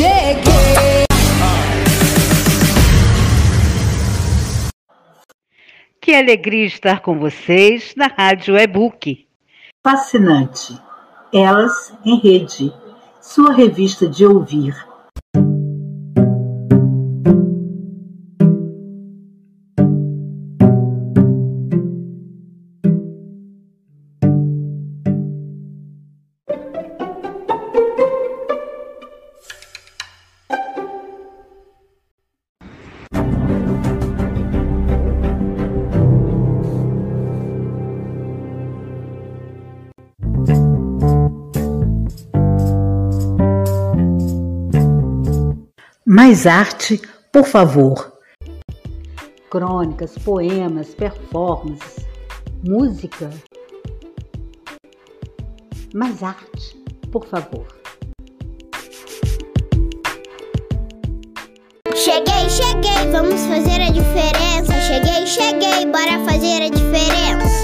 Cheguei. Que alegria estar com vocês na Rádio E-Book. Fascinante. Elas em Rede, sua revista de ouvir. Mais arte, por favor. Crônicas, poemas, performances, música. Mais arte, por favor. Cheguei, cheguei, vamos fazer a diferença. Cheguei, cheguei, bora fazer a diferença.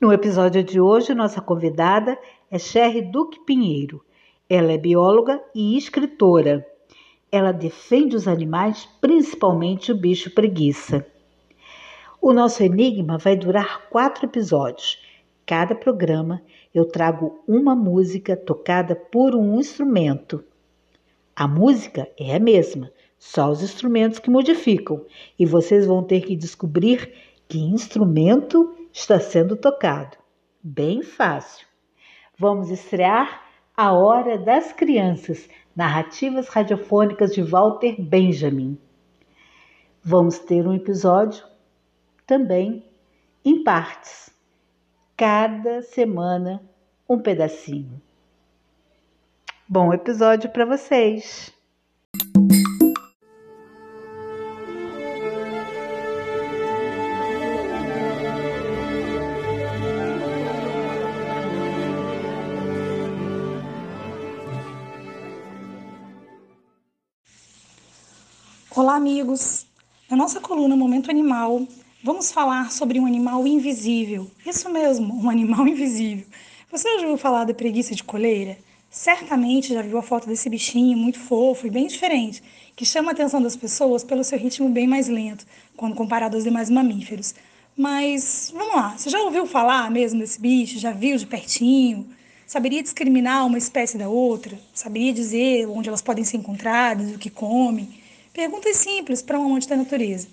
No episódio de hoje, nossa convidada é Sherry Duque Pinheiro. Ela é bióloga e escritora. Ela defende os animais, principalmente o bicho preguiça. O nosso enigma vai durar quatro episódios. Cada programa eu trago uma música tocada por um instrumento. A música é a mesma, só os instrumentos que modificam, e vocês vão ter que descobrir que instrumento está sendo tocado. Bem fácil. Vamos estrear A Hora das Crianças, narrativas radiofônicas de Walter Benjamin. Vamos ter um episódio também em partes, cada semana um pedacinho. Bom episódio para vocês! Olá, amigos! Na nossa coluna Momento Animal, vamos falar sobre um animal invisível. Isso mesmo, um animal invisível. Você já ouviu falar da preguiça de coleira? Certamente já viu a foto desse bichinho muito fofo e bem diferente, que chama a atenção das pessoas pelo seu ritmo bem mais lento, quando comparado aos demais mamíferos. Mas vamos lá, você já ouviu falar mesmo desse bicho? Já viu de pertinho? Saberia discriminar uma espécie da outra? Saberia dizer onde elas podem ser encontradas, o que comem? Perguntas simples para um amante da natureza.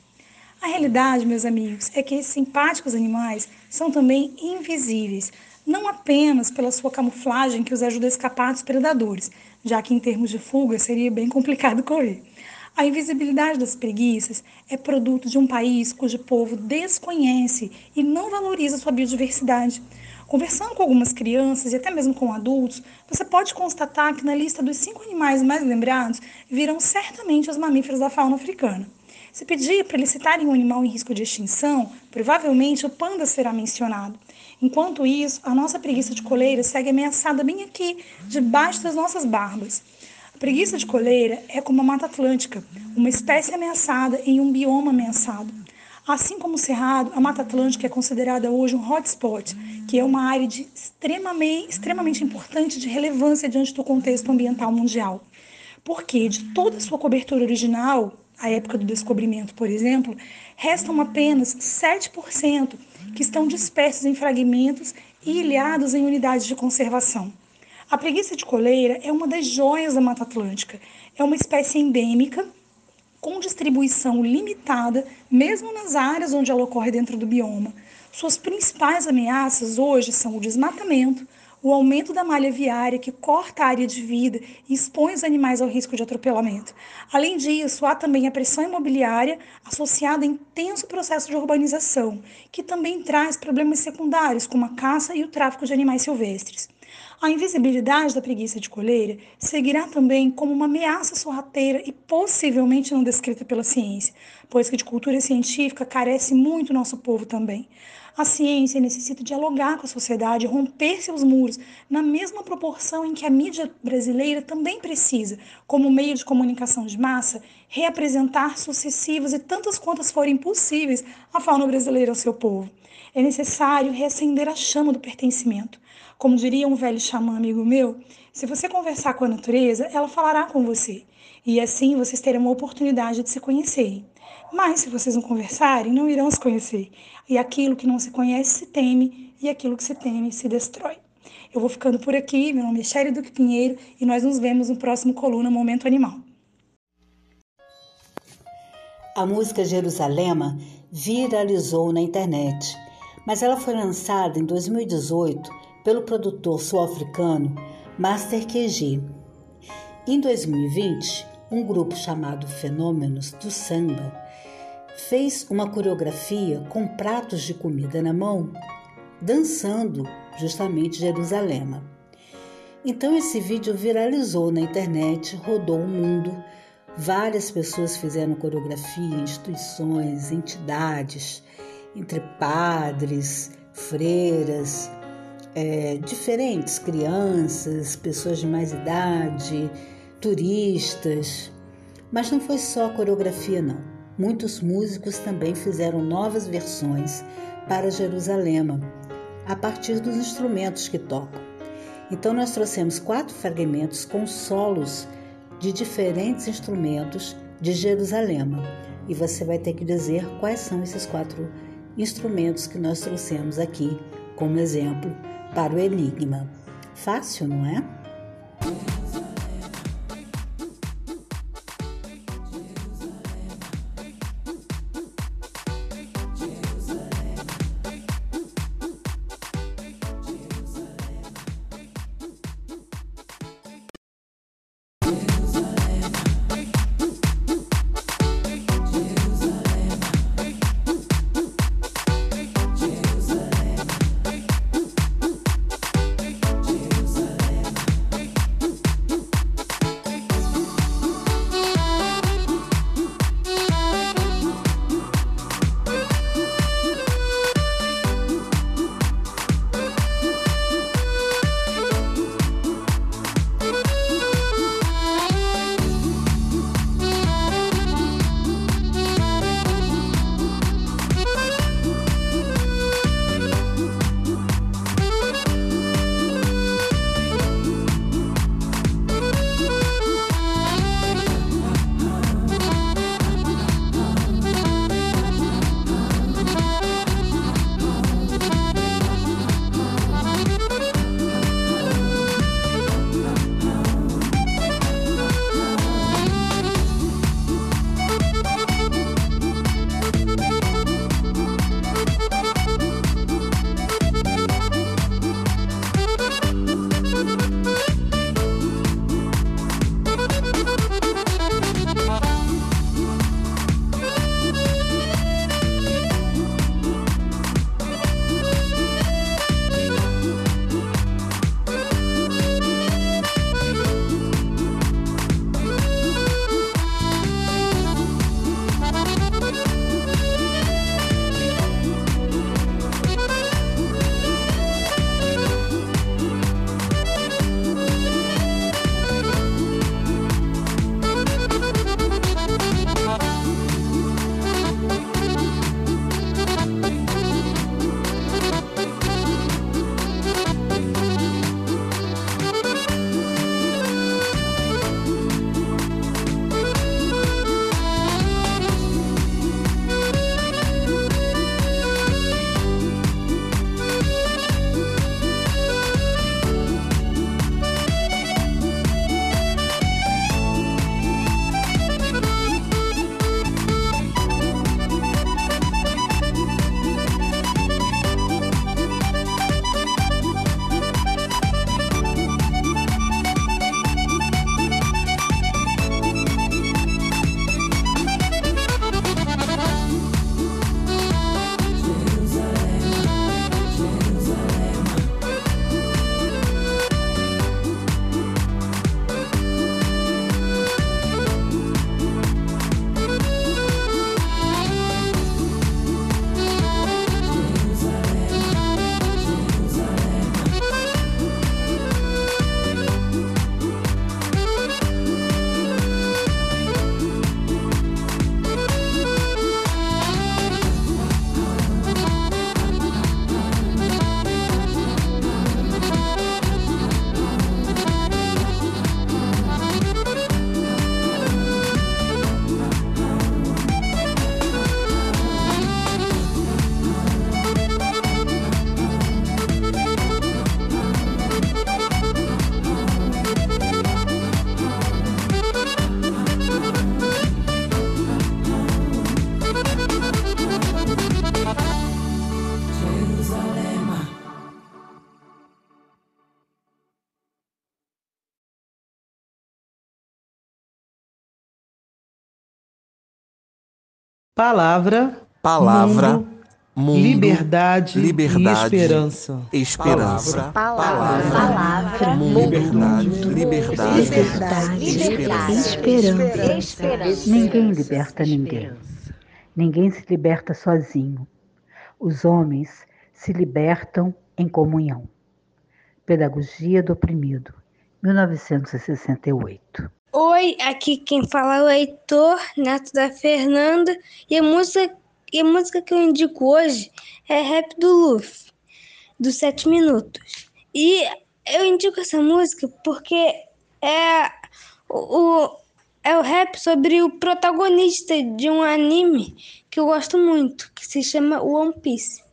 A realidade, meus amigos, é que esses simpáticos animais são também invisíveis, não apenas pela sua camuflagem que os ajuda a escapar dos predadores, já que em termos de fuga seria bem complicado correr. A invisibilidade das preguiças é produto de um país cujo povo desconhece e não valoriza sua biodiversidade. Conversando com algumas crianças e até mesmo com adultos, você pode constatar que na lista dos cinco animais mais lembrados virão certamente os mamíferos da fauna africana. Se pedir para eles citarem um animal em risco de extinção, provavelmente o panda será mencionado. Enquanto isso, a nossa preguiça de coleira segue ameaçada bem aqui, debaixo das nossas barbas. A preguiça de coleira é como a Mata Atlântica, uma espécie ameaçada em um bioma ameaçado. Assim como o Cerrado, a Mata Atlântica é considerada hoje um hotspot, que é uma área de extremamente, extremamente importante de relevância diante do contexto ambiental mundial. Porque de toda a sua cobertura original, a época do descobrimento, por exemplo, restam apenas 7% que estão dispersos em fragmentos e ilhados em unidades de conservação. A preguiça de coleira é uma das joias da Mata Atlântica. É uma espécie endêmica com distribuição limitada, mesmo nas áreas onde ela ocorre dentro do bioma. Suas principais ameaças hoje são o desmatamento, o aumento da malha viária que corta a área de vida e expõe os animais ao risco de atropelamento. Além disso, há também a pressão imobiliária associada a intenso processo de urbanização, que também traz problemas secundários, como a caça e o tráfico de animais silvestres. A invisibilidade da preguiça de coleira seguirá também como uma ameaça sorrateira e possivelmente não descrita pela ciência, pois que de cultura científica carece muito nosso povo também. A ciência necessita dialogar com a sociedade, romper seus muros, na mesma proporção em que a mídia brasileira também precisa, como meio de comunicação de massa, reapresentar sucessivas e tantas quantas forem possíveis a fauna brasileira ao seu povo. É necessário reacender a chama do pertencimento. Como diria um velho xamã amigo meu, se você conversar com a natureza, ela falará com você. E assim vocês terão uma oportunidade de se conhecerem. Mas se vocês não conversarem, não irão se conhecer. E aquilo que não se conhece se teme, e aquilo que se teme se destrói. Eu vou ficando por aqui. Meu nome é Sherry Duque Pinheiro e nós nos vemos no próximo Coluna Momento Animal. A música Jerusalema viralizou na internet, mas ela foi lançada em 2018 pelo produtor sul-africano Master QG. Em 2020, um grupo chamado Fenômenos do Samba fez uma coreografia com pratos de comida na mão, dançando justamente Jerusalema. Então esse vídeo viralizou na internet, rodou o mundo. Várias pessoas fizeram coreografia, instituições, entidades, entre padres, freiras, é, diferentes, crianças, pessoas de mais idade, turistas. Mas não foi só coreografia, não. Muitos músicos também fizeram novas versões para Jerusalema, a partir dos instrumentos que tocam. Então, nós trouxemos quatro fragmentos com solos de diferentes instrumentos de Jerusalema. E você vai ter que dizer quais são esses quatro instrumentos que nós trouxemos aqui como exemplo para o enigma. Fácil, não é? Palavra, Palavra, mundo, mundo, liberdade, liberdade, e esperança. esperança. Palavra, palavra, Mundo, mundo, liberdade, liberdade, esperança. esperança. Ninguém liberta ninguém. Ninguém se liberta sozinho. Os homens se libertam em comunhão. Pedagogia do Oprimido, 1968. Oi, aqui quem fala é o Heitor, neto da Fernanda, e a música, e a música que eu indico hoje é Rap do Luffy, dos 7 minutos. E eu indico essa música porque é o, o- é o rap sobre o protagonista de um anime que eu gosto muito, que se chama One Piece.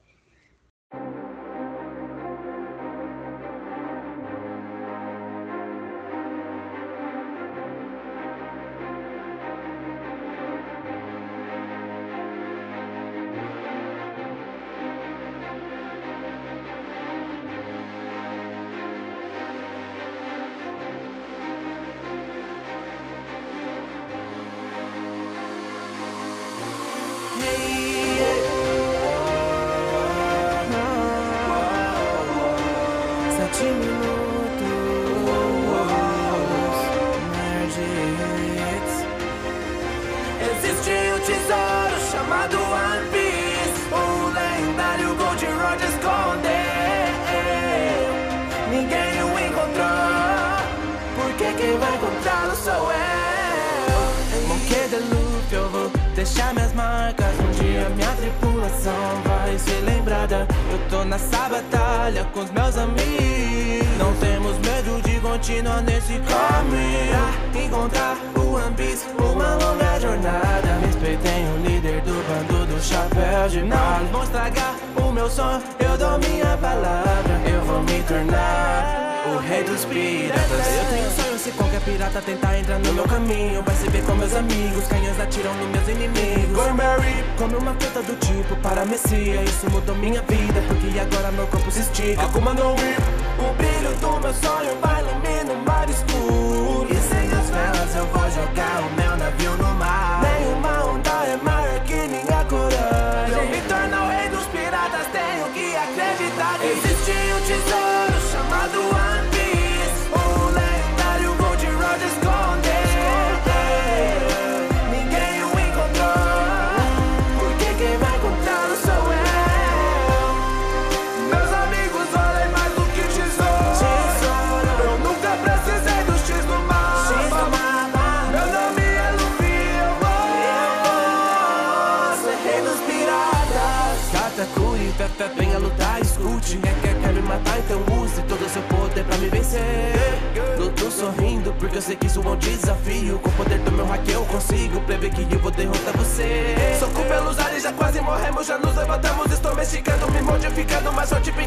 Deixar minhas marcas. Um dia minha tripulação vai ser lembrada. Eu tô nessa batalha com os meus amigos. Não temos medo de continuar nesse caminho. Encontrar o Piece, uma longa jornada. Respeitem o líder do bando do chapéu de palha. Não vão estragar o meu sonho, eu dou minha palavra. Eu vou me tornar. Rei dos piratas. Eu tenho sonho se qualquer pirata tentar entrar no meu caminho Vai se ver com meus amigos, canhões atiram nos meus inimigos. Going Mary, come uma fruta do tipo para Messia Isso mudou minha vida, porque agora meu corpo se estica. Akuma O brilho do meu sonho vai iluminar eu sei que isso é um desafio. Com o poder do meu hack eu consigo prever que eu vou derrotar você. Soco pelos ares, já quase morremos, já nos levantamos Estou mexicando, me modificando, mas fortificando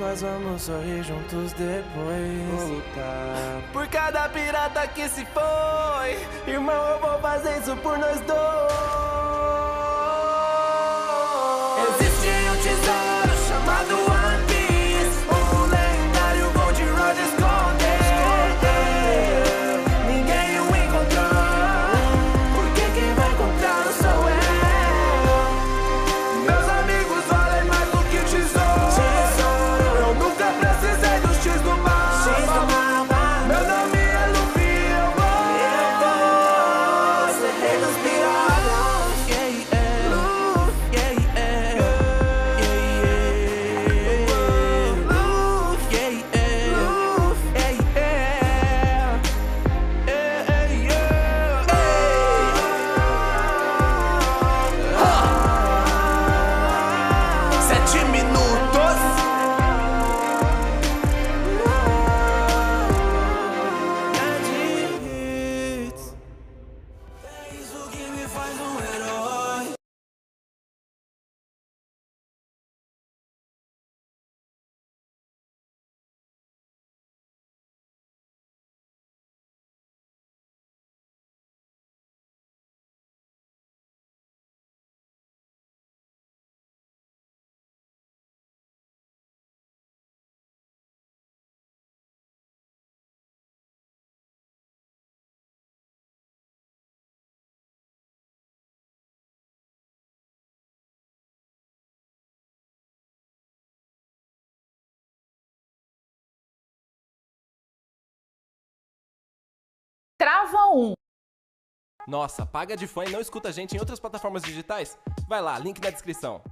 nós vamos sorrir juntos depois. Voltar. Por cada pirata que se foi, irmão, eu vou fazer isso por nós dois. Trava um. Nossa, paga de fã e não escuta a gente em outras plataformas digitais? Vai lá, link na descrição.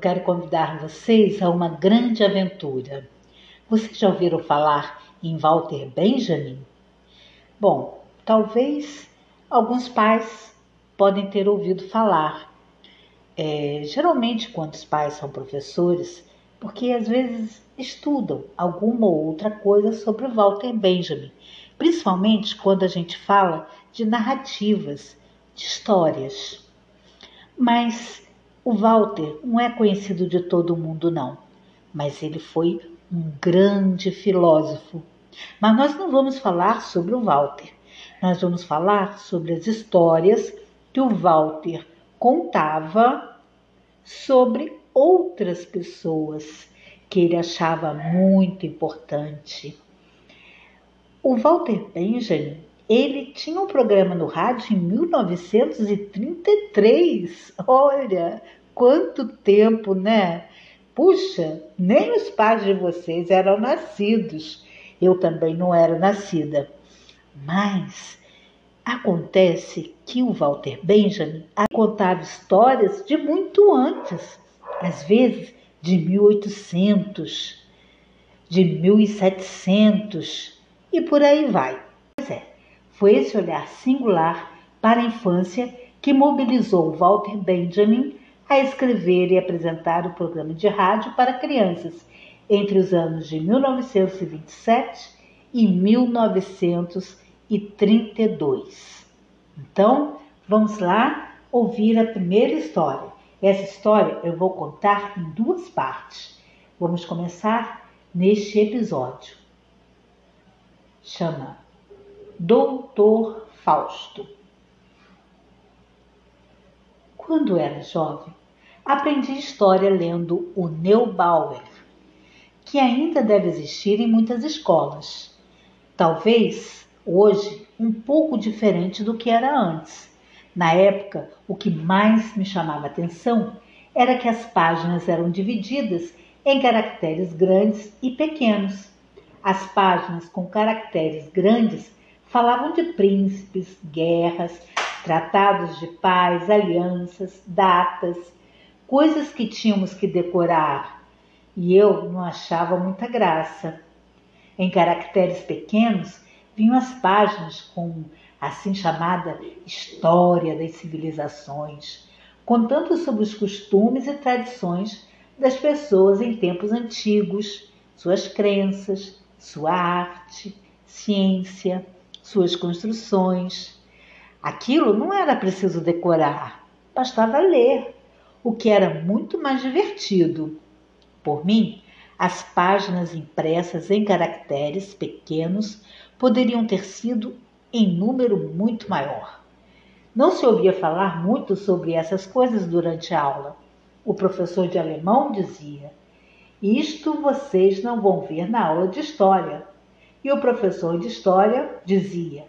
Quero convidar vocês a uma grande aventura. Vocês já ouviram falar em Walter Benjamin? Bom, talvez alguns pais podem ter ouvido falar. É, geralmente, quando os pais são professores, porque às vezes estudam alguma ou outra coisa sobre Walter Benjamin, principalmente quando a gente fala de narrativas, de histórias. Mas o Walter não é conhecido de todo mundo, não, mas ele foi um grande filósofo. Mas nós não vamos falar sobre o Walter, nós vamos falar sobre as histórias que o Walter contava sobre outras pessoas que ele achava muito importante. O Walter Benjamin, ele tinha um programa no rádio em 1933. Olha, quanto tempo, né? Puxa, nem os pais de vocês eram nascidos. Eu também não era nascida. Mas acontece que o Walter Benjamin contava histórias de muito antes, às vezes de 1800, de 1700 e por aí vai. Foi esse olhar singular para a infância que mobilizou Walter Benjamin a escrever e apresentar o programa de rádio para crianças entre os anos de 1927 e 1932. Então, vamos lá ouvir a primeira história. Essa história eu vou contar em duas partes. Vamos começar neste episódio. Chama Doutor Fausto. Quando era jovem, aprendi história lendo o Neubauer, que ainda deve existir em muitas escolas. Talvez hoje um pouco diferente do que era antes. Na época, o que mais me chamava atenção era que as páginas eram divididas em caracteres grandes e pequenos. As páginas com caracteres grandes falavam de príncipes, guerras, tratados de paz, alianças, datas, coisas que tínhamos que decorar. E eu não achava muita graça. Em caracteres pequenos vinham as páginas com assim chamada História das Civilizações, contando sobre os costumes e tradições das pessoas em tempos antigos, suas crenças, sua arte, ciência, suas construções. Aquilo não era preciso decorar, bastava ler, o que era muito mais divertido. Por mim, as páginas impressas em caracteres pequenos poderiam ter sido em número muito maior. Não se ouvia falar muito sobre essas coisas durante a aula. O professor de alemão dizia: Isto vocês não vão ver na aula de história. E o professor de história dizia: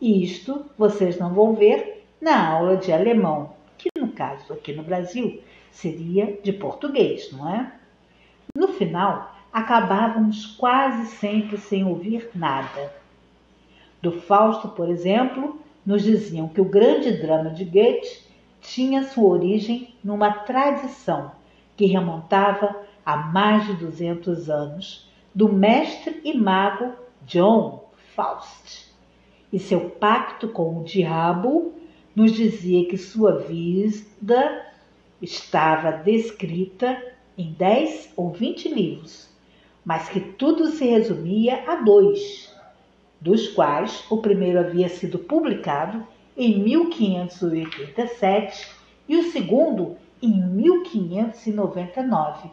Isto vocês não vão ver na aula de alemão, que no caso aqui no Brasil seria de português, não é? No final, acabávamos quase sempre sem ouvir nada. Do Fausto, por exemplo, nos diziam que o grande drama de Goethe tinha sua origem numa tradição que remontava a mais de 200 anos do mestre e mago John Faust. E seu pacto com o diabo nos dizia que sua vida estava descrita em 10 ou 20 livros, mas que tudo se resumia a dois, dos quais o primeiro havia sido publicado em 1587 e o segundo em 1599.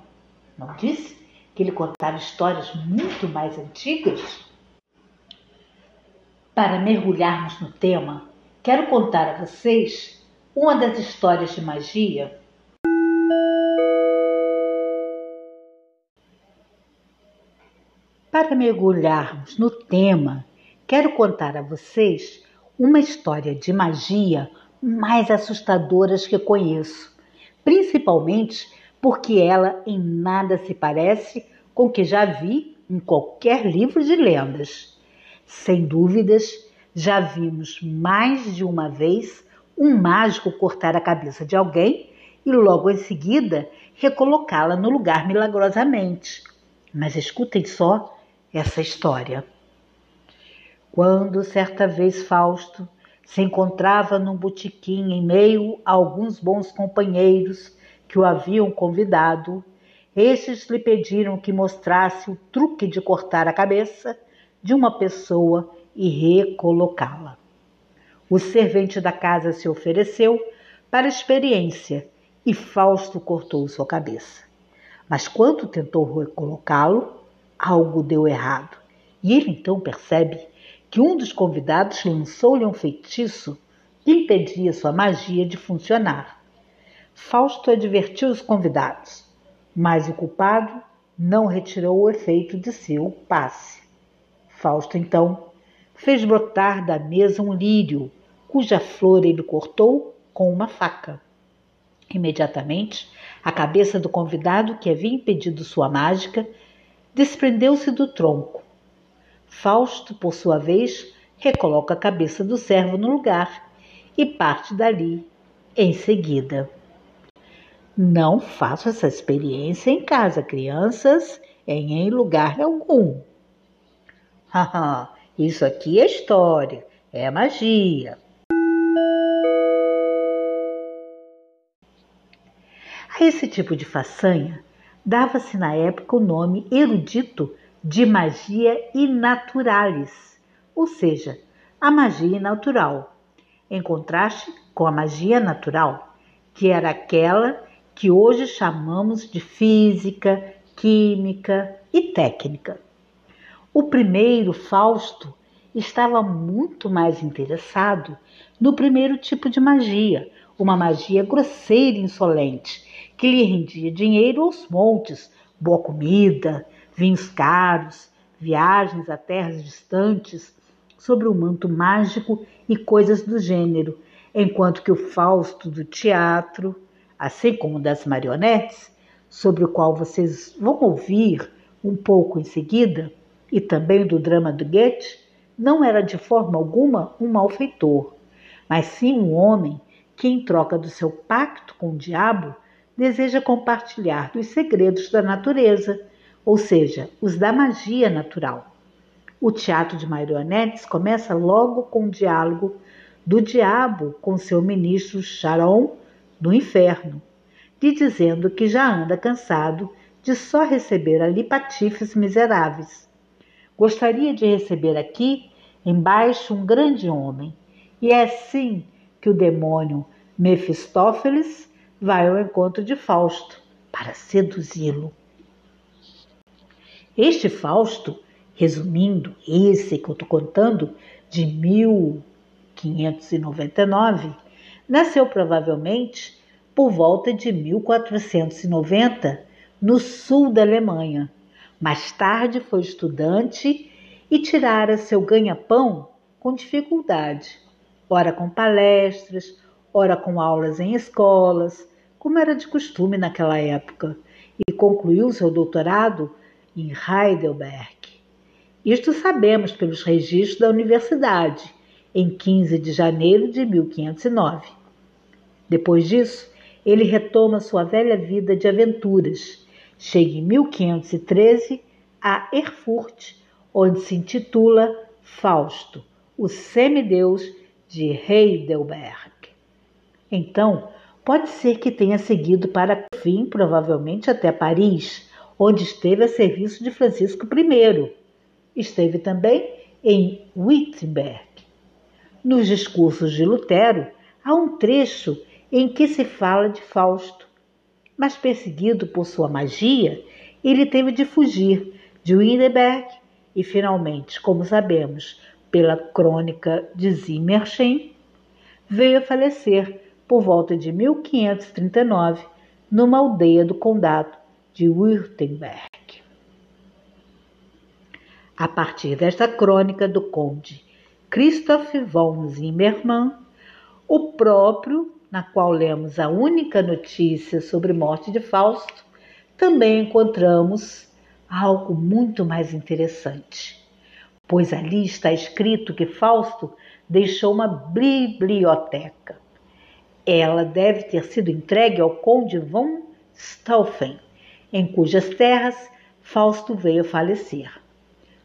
Não disse que ele contava histórias muito mais antigas? Para mergulharmos no tema, quero contar a vocês uma das histórias de magia Para mergulharmos no tema, quero contar a vocês uma história de magia mais assustadoras que conheço, principalmente porque ela em nada se parece com o que já vi em qualquer livro de lendas. Sem dúvidas, já vimos mais de uma vez um mágico cortar a cabeça de alguém e logo em seguida recolocá-la no lugar milagrosamente. Mas escutem só essa história. Quando certa vez Fausto se encontrava num botequim em meio a alguns bons companheiros que o haviam convidado, estes lhe pediram que mostrasse o truque de cortar a cabeça de uma pessoa e recolocá-la. O servente da casa se ofereceu para experiência e Fausto cortou sua cabeça. Mas quando tentou recolocá-lo, algo deu errado. E ele então percebe que um dos convidados lançou-lhe um feitiço que impedia sua magia de funcionar. Fausto advertiu os convidados, mas o culpado não retirou o efeito de seu passe. Fausto então fez brotar da mesa um lírio, cuja flor ele cortou com uma faca. Imediatamente, a cabeça do convidado que havia impedido sua mágica desprendeu-se do tronco. Fausto, por sua vez, recoloca a cabeça do servo no lugar e parte dali em seguida. Não faça essa experiência em casa, crianças, em lugar algum. Haha, isso aqui é história, é magia. A esse tipo de façanha dava-se na época o nome erudito de magia inaturalis, ou seja, a magia natural, em contraste com a magia natural, que era aquela que hoje chamamos de física, química e técnica. O primeiro, Fausto, estava muito mais interessado no primeiro tipo de magia, uma magia grosseira e insolente, que lhe rendia dinheiro aos montes, boa comida, vinhos caros, viagens a terras distantes, sobre o manto mágico e coisas do gênero, enquanto que o Fausto do teatro, assim como das marionetes, sobre o qual vocês vão ouvir um pouco em seguida, e também do drama do Goethe, não era de forma alguma um malfeitor, mas sim um homem que, em troca do seu pacto com o diabo, deseja compartilhar dos segredos da natureza, ou seja, os da magia natural. O teatro de marionetes começa logo com o diálogo do diabo com seu ministro Charon do inferno, lhe dizendo que já anda cansado de só receber ali patifes miseráveis. Gostaria de receber aqui, embaixo, um grande homem, e é assim que o demônio Mefistófeles vai ao encontro de Fausto para seduzi-lo. Este Fausto, resumindo, esse que eu estou contando, de 1599, nasceu provavelmente por volta de 1490 no sul da Alemanha. Mais tarde foi estudante e tirara seu ganha-pão com dificuldade, ora com palestras, ora com aulas em escolas, como era de costume naquela época, e concluiu seu doutorado em Heidelberg. Isto sabemos pelos registros da universidade, em 15 de janeiro de 1509. Depois disso, ele retoma sua velha vida de aventuras. Chega em 1513 a Erfurt, onde se intitula Fausto, o semideus de Heidelberg. Então, Pode ser que tenha seguido para fim, provavelmente até Paris, onde esteve a serviço de Francisco I. Esteve também em Wittenberg. Nos discursos de Lutero, há um trecho em que se fala de Fausto. Mas perseguido por sua magia, ele teve de fugir de Wittenberg e, finalmente, como sabemos pela crônica de Zimmerchen, veio a falecer por volta de 1539, numa aldeia do condado de Württemberg. A partir desta crônica do conde Christoph von Zimmermann, o próprio, na qual lemos a única notícia sobre morte de Fausto, também encontramos algo muito mais interessante, pois ali está escrito que Fausto deixou uma biblioteca. Ela deve ter sido entregue ao conde von Stauffen, em cujas terras Fausto veio falecer.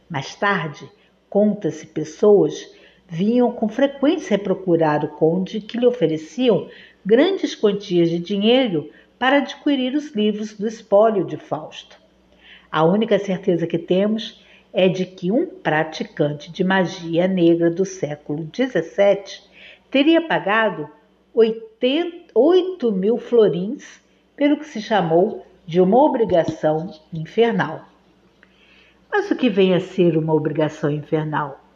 Mais tarde, conta-se pessoas vinham com frequência procurar o conde que lhe ofereciam grandes quantias de dinheiro para adquirir os livros do espólio de Fausto. A única certeza que temos é de que um praticante de magia negra do século XVII teria pagado 8 mil florins pelo que se chamou de uma obrigação infernal. Mas o que vem a ser uma obrigação infernal?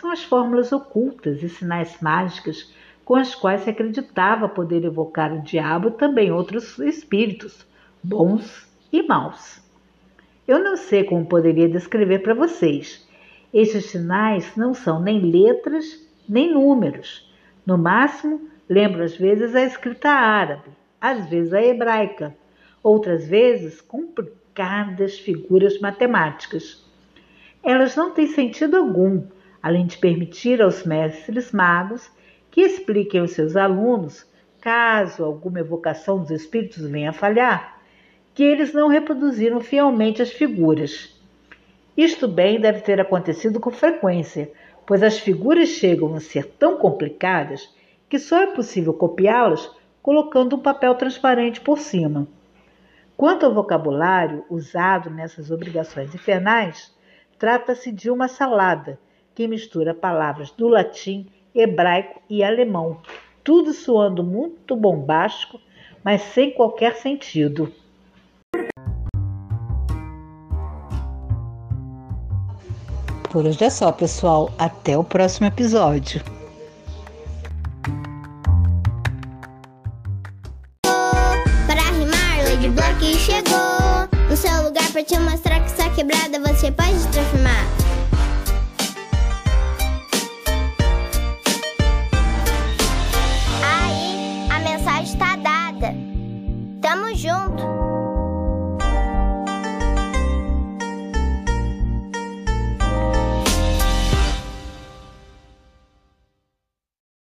São as fórmulas ocultas e sinais mágicos com as quais se acreditava poder evocar o diabo e também outros espíritos, bons e maus. Eu não sei como poderia descrever para vocês. Esses sinais não são nem letras nem números. No máximo, lembro às vezes a escrita árabe, às vezes a hebraica, outras vezes complicadas figuras matemáticas. Elas não têm sentido algum, além de permitir aos mestres magos que expliquem aos seus alunos, caso alguma evocação dos espíritos venha a falhar, que eles não reproduziram fielmente as figuras. Isto bem deve ter acontecido com frequência, pois as figuras chegam a ser tão complicadas que só é possível copiá-las colocando um papel transparente por cima. Quanto ao vocabulário usado nessas obrigações infernais, trata-se de uma salada que mistura palavras do latim, hebraico e alemão, tudo soando muito bombástico, mas sem qualquer sentido. Por hoje é só, pessoal. Até o próximo episódio.